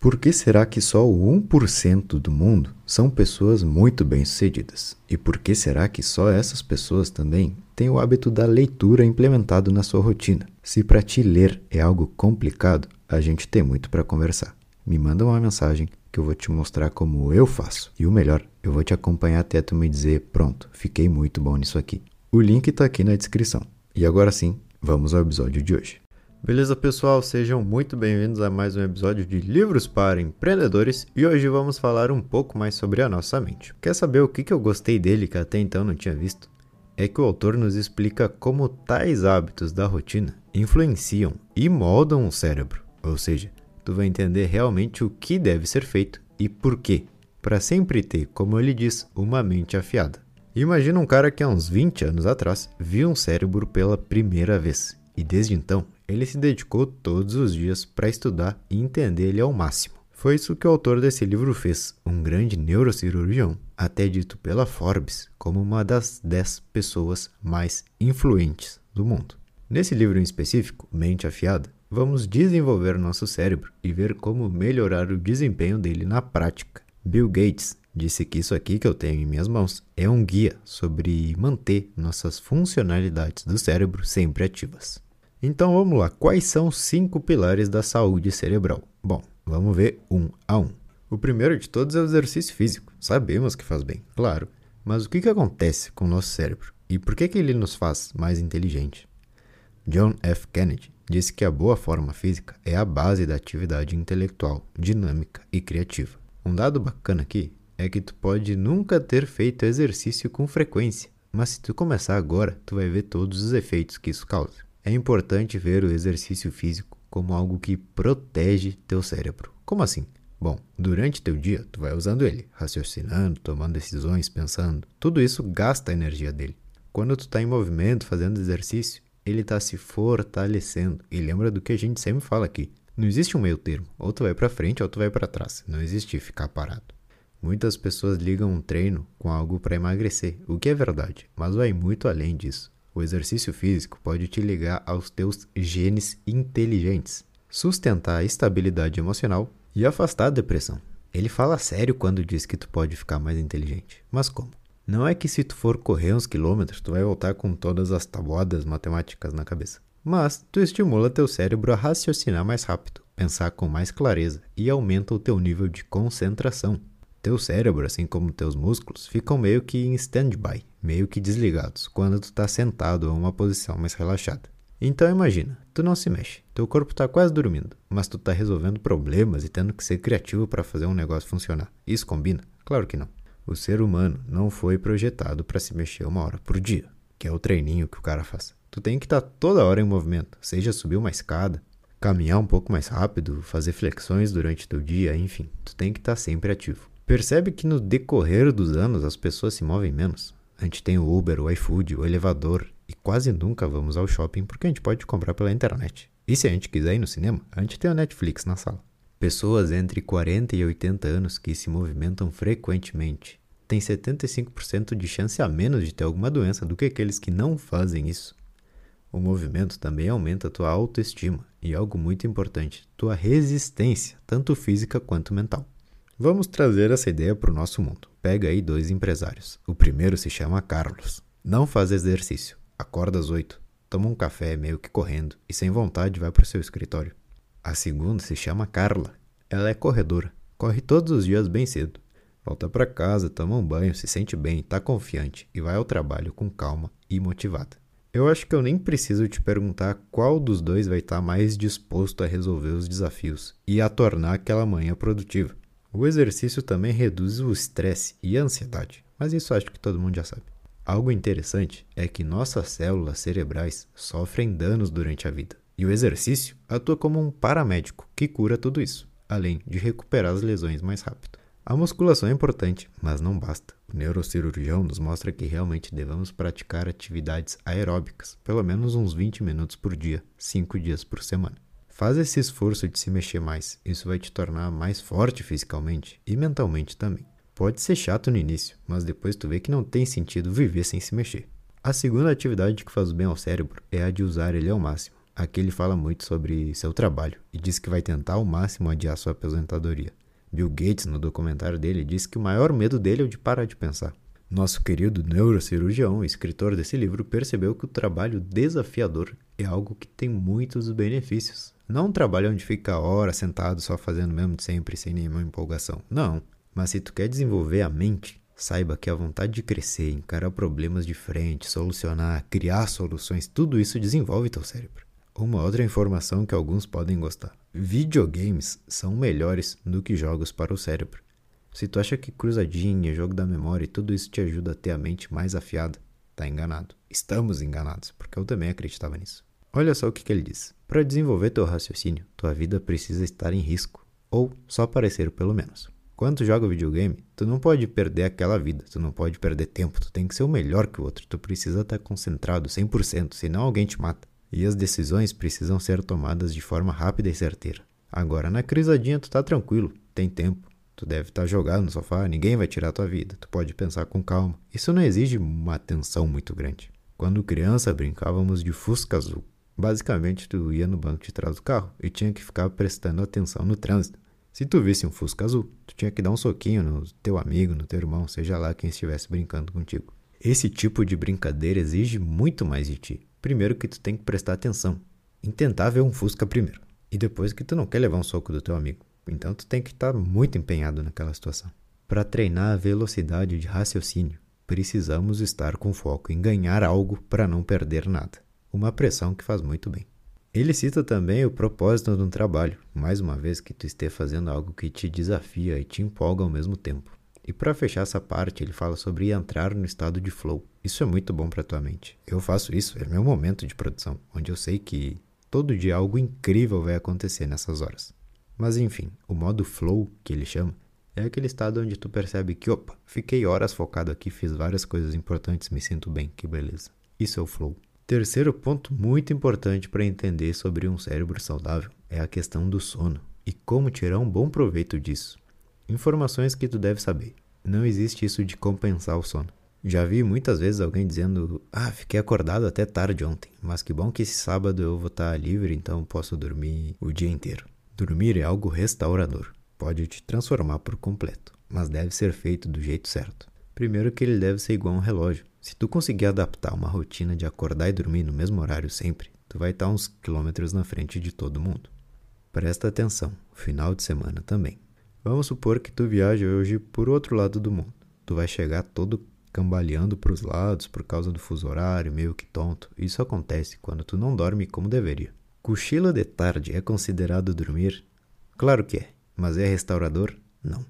Por que será que só o 1% do mundo são pessoas muito bem-sucedidas? E por que será que só essas pessoas também têm o hábito da leitura implementado na sua rotina? Se para ti ler é algo complicado, a gente tem muito para conversar. Me manda uma mensagem que eu vou te mostrar como eu faço. E o melhor, eu vou te acompanhar até tu me dizer: pronto, fiquei muito bom nisso aqui. O link está aqui na descrição. E agora sim, vamos ao episódio de hoje. Beleza, pessoal? Sejam muito bem-vindos a mais um episódio de Livros para Empreendedores e hoje vamos falar um pouco mais sobre a nossa mente. Quer saber o que, eu gostei dele que até então não tinha visto? É que o autor nos explica como tais hábitos da rotina influenciam e moldam o cérebro, ou seja, tu vai entender realmente o que deve ser feito e por quê, para sempre ter, como ele diz, uma mente afiada. Imagina um cara que há uns 20 anos atrás viu um cérebro pela primeira vez e desde então ele se dedicou todos os dias para estudar e entender ele ao máximo. Foi isso que o autor desse livro fez, um grande neurocirurgião, até dito pela Forbes como uma das 10 pessoas mais influentes do mundo. Nesse livro em específico, Mente Afiada, vamos desenvolver nosso cérebro e ver como melhorar o desempenho dele na prática. Bill Gates disse que isso aqui que eu tenho em minhas mãos é um guia sobre manter nossas funcionalidades do cérebro sempre ativas. Então vamos lá, quais são os cinco pilares da saúde cerebral? Bom, vamos ver um a um. O primeiro de todos é o exercício físico. Sabemos que faz bem, claro. Mas o que, que acontece com o nosso cérebro? E por que, que ele nos faz mais inteligente? John F. Kennedy disse que a boa forma física é a base da atividade intelectual, dinâmica e criativa. Um dado bacana aqui é que tu pode nunca ter feito exercício com frequência, mas se tu começar agora, tu vai ver todos os efeitos que isso causa. É importante ver o exercício físico como algo que protege teu cérebro. Como assim? Bom, durante teu dia, tu vai usando ele, raciocinando, tomando decisões, pensando. Tudo isso gasta a energia dele. Quando tu está em movimento, fazendo exercício, ele está se fortalecendo. E lembra do que a gente sempre fala aqui. Não existe um meio termo. Ou tu vai para frente ou tu vai para trás. Não existe ficar parado. Muitas pessoas ligam um treino com algo para emagrecer, o que é verdade, mas vai muito além disso. O exercício físico pode te ligar aos teus genes inteligentes, sustentar a estabilidade emocional e afastar a depressão. Ele fala sério quando diz que tu pode ficar mais inteligente. Mas como? Não é que se tu for correr uns quilômetros, tu vai voltar com todas as tabuadas matemáticas na cabeça. Mas tu estimula teu cérebro a raciocinar mais rápido, pensar com mais clareza e aumenta o teu nível de concentração. Teu cérebro, assim como teus músculos, ficam meio que em stand-by, meio que desligados, quando tu está sentado ou uma posição mais relaxada. Então imagina, tu não se mexe, teu corpo está quase dormindo, mas tu está resolvendo problemas e tendo que ser criativo para fazer um negócio funcionar. Isso combina? Claro que não. O ser humano não foi projetado para se mexer uma hora por dia, que é o treininho que o cara faz. Tu tem que estar tá toda hora em movimento, seja subir uma escada, caminhar um pouco mais rápido, fazer flexões durante teu dia, enfim, tu tem que estar tá sempre ativo. Percebe que no decorrer dos anos as pessoas se movem menos? A gente tem o Uber, o iFood, o elevador e quase nunca vamos ao shopping porque a gente pode comprar pela internet. E se a gente quiser ir no cinema, a gente tem o Netflix na sala. Pessoas entre 40 e 80 anos que se movimentam frequentemente têm 75% de chance a menos de ter alguma doença do que aqueles que não fazem isso. O movimento também aumenta tua autoestima e algo muito importante, tua resistência, tanto física quanto mental. Vamos trazer essa ideia para o nosso mundo. Pega aí dois empresários. O primeiro se chama Carlos. Não faz exercício. Acorda às oito, toma um café meio que correndo e sem vontade vai para o seu escritório. A segunda se chama Carla. Ela é corredora. Corre todos os dias bem cedo. Volta para casa, toma um banho, se sente bem, está confiante e vai ao trabalho com calma e motivada. Eu acho que eu nem preciso te perguntar qual dos dois vai estar tá mais disposto a resolver os desafios e a tornar aquela manhã produtiva. O exercício também reduz o estresse e a ansiedade, mas isso acho que todo mundo já sabe. Algo interessante é que nossas células cerebrais sofrem danos durante a vida, e o exercício atua como um paramédico que cura tudo isso, além de recuperar as lesões mais rápido. A musculação é importante, mas não basta. O neurocirurgião nos mostra que realmente devemos praticar atividades aeróbicas, pelo menos uns 20 minutos por dia, 5 dias por semana. Faz esse esforço de se mexer mais, isso vai te tornar mais forte fisicamente e mentalmente também. Pode ser chato no início, mas depois tu vê que não tem sentido viver sem se mexer. A segunda atividade que faz bem ao cérebro é a de usar ele ao máximo. Aqui ele fala muito sobre seu trabalho e diz que vai tentar ao máximo adiar sua aposentadoria. Bill Gates, no documentário dele, diz que o maior medo dele é o de parar de pensar. Nosso querido neurocirurgião, escritor desse livro, percebeu que o trabalho desafiador é algo que tem muitos benefícios. Não um trabalho onde fica horas sentado só fazendo mesmo de sempre, sem nenhuma empolgação. Não. Mas se tu quer desenvolver a mente, saiba que a vontade de crescer, encarar problemas de frente, solucionar, criar soluções, tudo isso desenvolve teu cérebro. Uma outra informação que alguns podem gostar: videogames são melhores do que jogos para o cérebro. Se tu acha que cruzadinha, jogo da memória e tudo isso te ajuda a ter a mente mais afiada, tá enganado. Estamos enganados, porque eu também acreditava nisso. Olha só o que, que ele diz. Para desenvolver teu raciocínio, tua vida precisa estar em risco, ou só parecer pelo menos. Quando tu joga videogame, tu não pode perder aquela vida, tu não pode perder tempo, tu tem que ser o melhor que o outro, tu precisa estar concentrado 100%, senão alguém te mata. E as decisões precisam ser tomadas de forma rápida e certeira. Agora, na crisadinha tu tá tranquilo, tem tempo, Tu deve estar tá jogado no sofá, ninguém vai tirar tua vida. Tu pode pensar com calma. Isso não exige uma atenção muito grande. Quando criança, brincávamos de Fusca Azul. Basicamente, tu ia no banco de trás do carro e tinha que ficar prestando atenção no trânsito. Se tu visse um Fusca Azul, tu tinha que dar um soquinho no teu amigo, no teu irmão, seja lá quem estivesse brincando contigo. Esse tipo de brincadeira exige muito mais de ti. Primeiro que tu tem que prestar atenção em tentar ver um Fusca primeiro. E depois que tu não quer levar um soco do teu amigo. Então tu tem que estar muito empenhado naquela situação. Para treinar a velocidade de raciocínio, precisamos estar com foco em ganhar algo para não perder nada. Uma pressão que faz muito bem. Ele cita também o propósito de um trabalho, mais uma vez que tu esteja fazendo algo que te desafia e te empolga ao mesmo tempo. E para fechar essa parte, ele fala sobre entrar no estado de flow. Isso é muito bom para tua mente. Eu faço isso, é meu momento de produção, onde eu sei que todo dia algo incrível vai acontecer nessas horas. Mas enfim, o modo flow, que ele chama, é aquele estado onde tu percebe que, opa, fiquei horas focado aqui, fiz várias coisas importantes, me sinto bem, que beleza. Isso é o flow. Terceiro ponto muito importante para entender sobre um cérebro saudável é a questão do sono e como tirar um bom proveito disso. Informações que tu deve saber. Não existe isso de compensar o sono. Já vi muitas vezes alguém dizendo: Ah, fiquei acordado até tarde ontem, mas que bom que esse sábado eu vou estar livre, então posso dormir o dia inteiro. Dormir é algo restaurador, pode te transformar por completo, mas deve ser feito do jeito certo. Primeiro que ele deve ser igual a um relógio. Se tu conseguir adaptar uma rotina de acordar e dormir no mesmo horário sempre, tu vai estar uns quilômetros na frente de todo mundo. Presta atenção, final de semana também. Vamos supor que tu viaja hoje por outro lado do mundo. Tu vai chegar todo cambaleando para os lados por causa do fuso horário, meio que tonto. Isso acontece quando tu não dorme como deveria. Cochilo de tarde é considerado dormir? Claro que é, mas é restaurador? Não.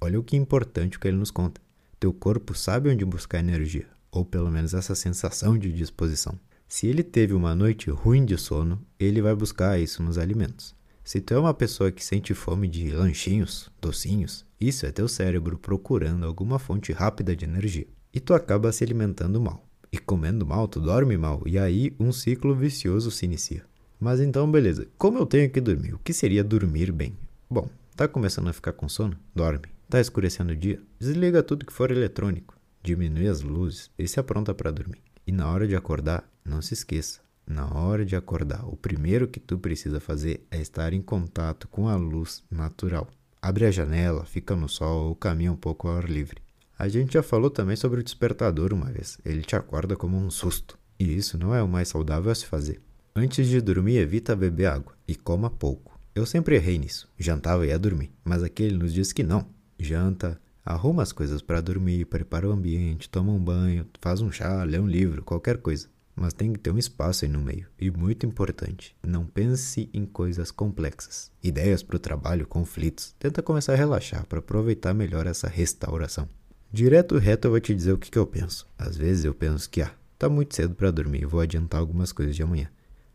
Olha o que é importante o que ele nos conta. Teu corpo sabe onde buscar energia, ou pelo menos essa sensação de disposição. Se ele teve uma noite ruim de sono, ele vai buscar isso nos alimentos. Se tu é uma pessoa que sente fome de lanchinhos, docinhos, isso é teu cérebro procurando alguma fonte rápida de energia. E tu acaba se alimentando mal. E comendo mal, tu dorme mal, e aí um ciclo vicioso se inicia. Mas então, beleza. Como eu tenho que dormir? O que seria dormir bem? Bom, tá começando a ficar com sono? Dorme. Tá escurecendo o dia? Desliga tudo que for eletrônico. Diminui as luzes e se apronta para dormir. E na hora de acordar, não se esqueça. Na hora de acordar, o primeiro que tu precisa fazer é estar em contato com a luz natural. Abre a janela, fica no sol ou caminha um pouco ao ar livre. A gente já falou também sobre o despertador uma vez. Ele te acorda como um susto. E isso não é o mais saudável a se fazer. Antes de dormir, evita beber água e coma pouco. Eu sempre errei nisso. Jantava e ia dormir, mas aqui ele nos diz que não. Janta, arruma as coisas para dormir, prepara o ambiente, toma um banho, faz um chá, lê um livro, qualquer coisa. Mas tem que ter um espaço aí no meio. E muito importante, não pense em coisas complexas. Ideias para o trabalho, conflitos. Tenta começar a relaxar para aproveitar melhor essa restauração. Direto e reto eu vou te dizer o que, que eu penso. Às vezes eu penso que, ah, tá muito cedo para dormir, vou adiantar algumas coisas de amanhã.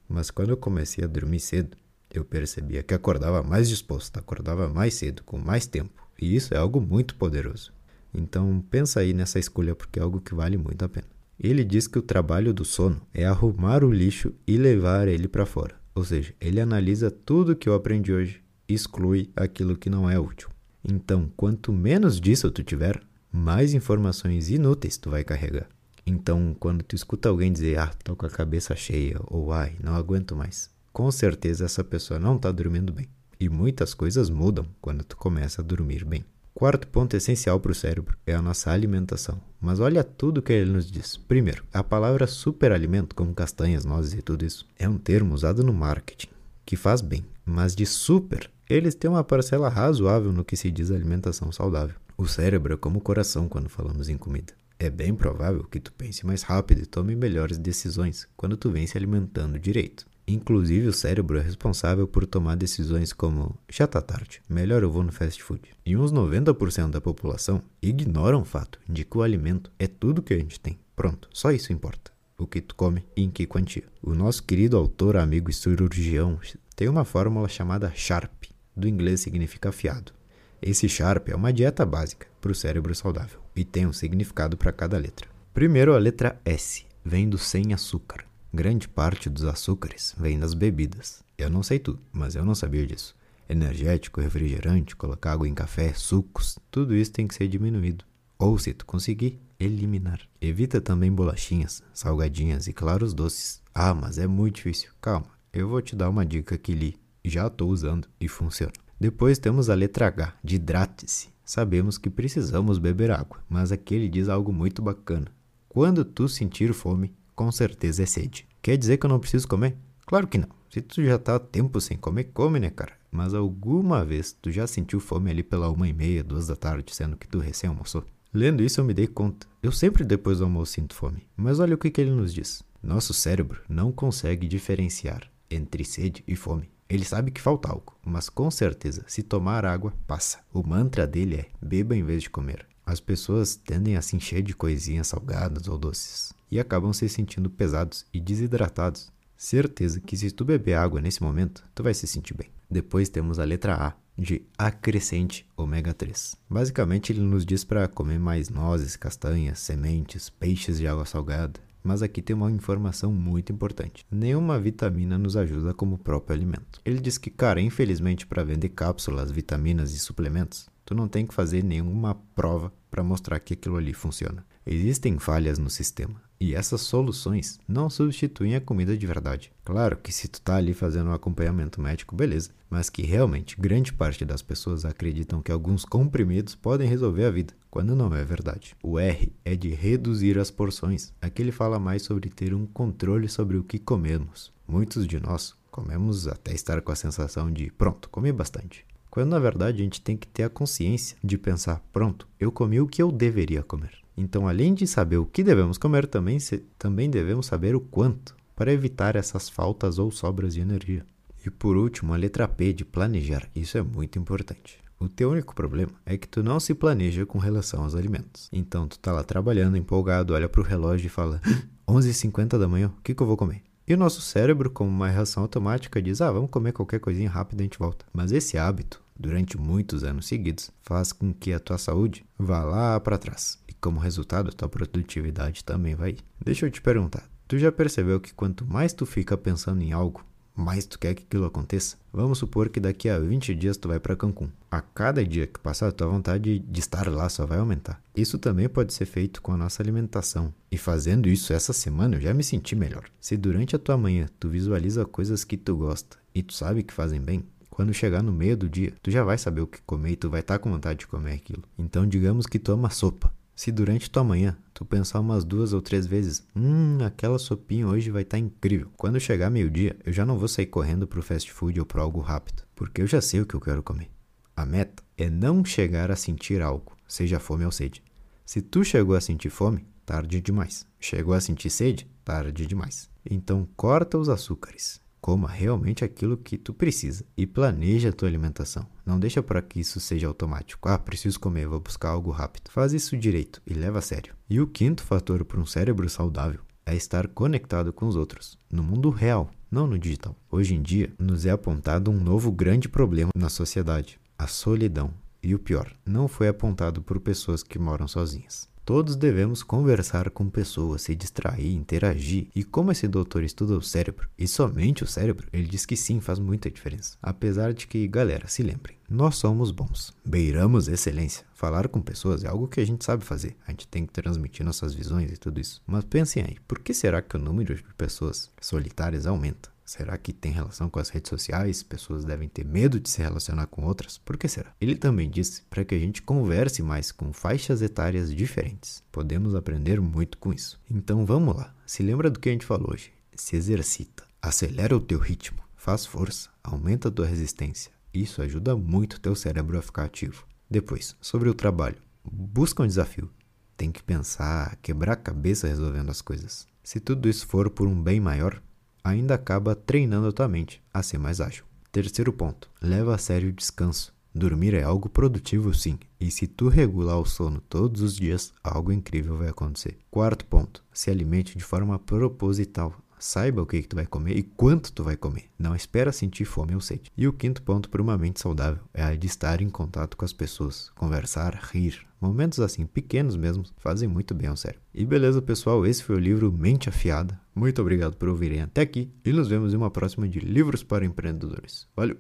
Mas quando eu comecei a dormir cedo, eu percebia que acordava mais disposto, acordava mais cedo, com mais tempo. E isso é algo muito poderoso. Então pensa aí nessa escolha porque é algo que vale muito a pena. Ele diz que o trabalho do sono é arrumar o lixo e levar ele para fora. Ou seja, ele analisa tudo que eu aprendi hoje exclui aquilo que não é útil. Então, quanto menos disso tu tiver, mais informações inúteis tu vai carregar. Então, quando tu escuta alguém dizer, ah, tô com a cabeça cheia, ou ai, não aguento mais, com certeza essa pessoa não está dormindo bem. E muitas coisas mudam quando tu começa a dormir bem. Quarto ponto essencial para o cérebro é a nossa alimentação. Mas olha tudo que ele nos diz. Primeiro, a palavra superalimento, como castanhas, nozes e tudo isso, é um termo usado no marketing, que faz bem, mas de super, eles têm uma parcela razoável no que se diz alimentação saudável. O cérebro é como o coração quando falamos em comida. É bem provável que tu pense mais rápido e tome melhores decisões quando tu vem se alimentando direito. Inclusive, o cérebro é responsável por tomar decisões como: já tá tarde, melhor eu vou no fast food. E uns 90% da população ignoram o fato de que o alimento é tudo que a gente tem. Pronto, só isso importa. O que tu come e em que quantia. O nosso querido autor, amigo e cirurgião tem uma fórmula chamada SHARP, do inglês significa afiado. Esse SHARP é uma dieta básica para o cérebro saudável e tem um significado para cada letra. Primeiro, a letra S vem do sem açúcar. Grande parte dos açúcares vem das bebidas. Eu não sei tudo, mas eu não sabia disso. Energético, refrigerante, colocar água em café, sucos, tudo isso tem que ser diminuído. Ou, se tu conseguir, eliminar. Evita também bolachinhas, salgadinhas e claros doces. Ah, mas é muito difícil. Calma, eu vou te dar uma dica que li, já estou usando e funciona. Depois temos a letra H, de hidrate-se. Sabemos que precisamos beber água, mas aqui ele diz algo muito bacana. Quando tu sentir fome, com certeza é sede. Quer dizer que eu não preciso comer? Claro que não. Se tu já tá tempo sem comer, come, né, cara? Mas alguma vez tu já sentiu fome ali pela uma e meia, duas da tarde, sendo que tu recém almoçou? Lendo isso eu me dei conta. Eu sempre depois do almoço sinto fome. Mas olha o que, que ele nos diz. Nosso cérebro não consegue diferenciar entre sede e fome. Ele sabe que falta algo, mas com certeza, se tomar água, passa. O mantra dele é: beba em vez de comer. As pessoas tendem a se encher de coisinhas salgadas ou doces e acabam se sentindo pesados e desidratados. Certeza que se tu beber água nesse momento, tu vai se sentir bem. Depois temos a letra A de acrescente ômega 3. Basicamente ele nos diz para comer mais nozes, castanhas, sementes, peixes de água salgada. Mas aqui tem uma informação muito importante. Nenhuma vitamina nos ajuda como próprio alimento. Ele diz que, cara, infelizmente para vender cápsulas, vitaminas e suplementos, tu não tem que fazer nenhuma prova para mostrar que aquilo ali funciona. Existem falhas no sistema e essas soluções não substituem a comida de verdade. Claro que se tu tá ali fazendo um acompanhamento médico, beleza, mas que realmente grande parte das pessoas acreditam que alguns comprimidos podem resolver a vida, quando não é verdade. O R é de reduzir as porções. Aqui ele fala mais sobre ter um controle sobre o que comemos. Muitos de nós comemos até estar com a sensação de pronto, comi bastante. Quando na verdade a gente tem que ter a consciência de pensar, pronto, eu comi o que eu deveria comer. Então, além de saber o que devemos comer, também, se, também devemos saber o quanto, para evitar essas faltas ou sobras de energia. E por último, a letra P de planejar. Isso é muito importante. O teu único problema é que tu não se planeja com relação aos alimentos. Então, tu tá lá trabalhando, empolgado, olha pro relógio e fala: 11h50 da manhã, o que, que eu vou comer? E o nosso cérebro, como uma reação automática, diz: ah, vamos comer qualquer coisinha rápida e a gente volta. Mas esse hábito, durante muitos anos seguidos, faz com que a tua saúde vá lá para trás. Como resultado, tua produtividade também vai. Deixa eu te perguntar: tu já percebeu que quanto mais tu fica pensando em algo, mais tu quer que aquilo aconteça? Vamos supor que daqui a 20 dias tu vai para Cancún. A cada dia que passar, tua vontade de estar lá só vai aumentar. Isso também pode ser feito com a nossa alimentação. E fazendo isso essa semana eu já me senti melhor. Se durante a tua manhã tu visualiza coisas que tu gosta e tu sabe que fazem bem, quando chegar no meio do dia, tu já vai saber o que comer e tu vai estar tá com vontade de comer aquilo. Então, digamos que tu ama sopa. Se durante tua manhã tu pensar umas duas ou três vezes, hum, aquela sopinha hoje vai estar tá incrível. Quando chegar meio-dia, eu já não vou sair correndo pro fast food ou pro algo rápido, porque eu já sei o que eu quero comer. A meta é não chegar a sentir algo, seja fome ou sede. Se tu chegou a sentir fome, tarde demais. Chegou a sentir sede, tarde demais. Então corta os açúcares. Coma realmente aquilo que tu precisa e planeja a tua alimentação. Não deixa para que isso seja automático. Ah, preciso comer, vou buscar algo rápido. Faz isso direito e leva a sério. E o quinto fator para um cérebro saudável é estar conectado com os outros, no mundo real, não no digital. Hoje em dia, nos é apontado um novo grande problema na sociedade: a solidão. E o pior, não foi apontado por pessoas que moram sozinhas. Todos devemos conversar com pessoas, se distrair, interagir. E como esse doutor estuda o cérebro, e somente o cérebro, ele diz que sim, faz muita diferença. Apesar de que, galera, se lembrem, nós somos bons, beiramos excelência. Falar com pessoas é algo que a gente sabe fazer. A gente tem que transmitir nossas visões e tudo isso. Mas pensem aí, por que será que o número de pessoas solitárias aumenta? Será que tem relação com as redes sociais? Pessoas devem ter medo de se relacionar com outras? Por que será? Ele também disse para que a gente converse mais com faixas etárias diferentes. Podemos aprender muito com isso. Então vamos lá. Se lembra do que a gente falou hoje? Se exercita, acelera o teu ritmo, faz força, aumenta a tua resistência. Isso ajuda muito teu cérebro a ficar ativo. Depois, sobre o trabalho. Busca um desafio. Tem que pensar, quebrar a cabeça resolvendo as coisas. Se tudo isso for por um bem maior, ainda acaba treinando a tua mente a ser mais ágil. Terceiro ponto, leva a sério o descanso. Dormir é algo produtivo sim, e se tu regular o sono todos os dias, algo incrível vai acontecer. Quarto ponto, se alimente de forma proposital. Saiba o que, que tu vai comer e quanto tu vai comer. Não espera sentir fome ou sede. E o quinto ponto para uma mente saudável é a de estar em contato com as pessoas, conversar, rir. Momentos assim, pequenos mesmo, fazem muito bem ao cérebro. E beleza, pessoal, esse foi o livro Mente Afiada. Muito obrigado por ouvirem até aqui e nos vemos em uma próxima de Livros para Empreendedores. Valeu!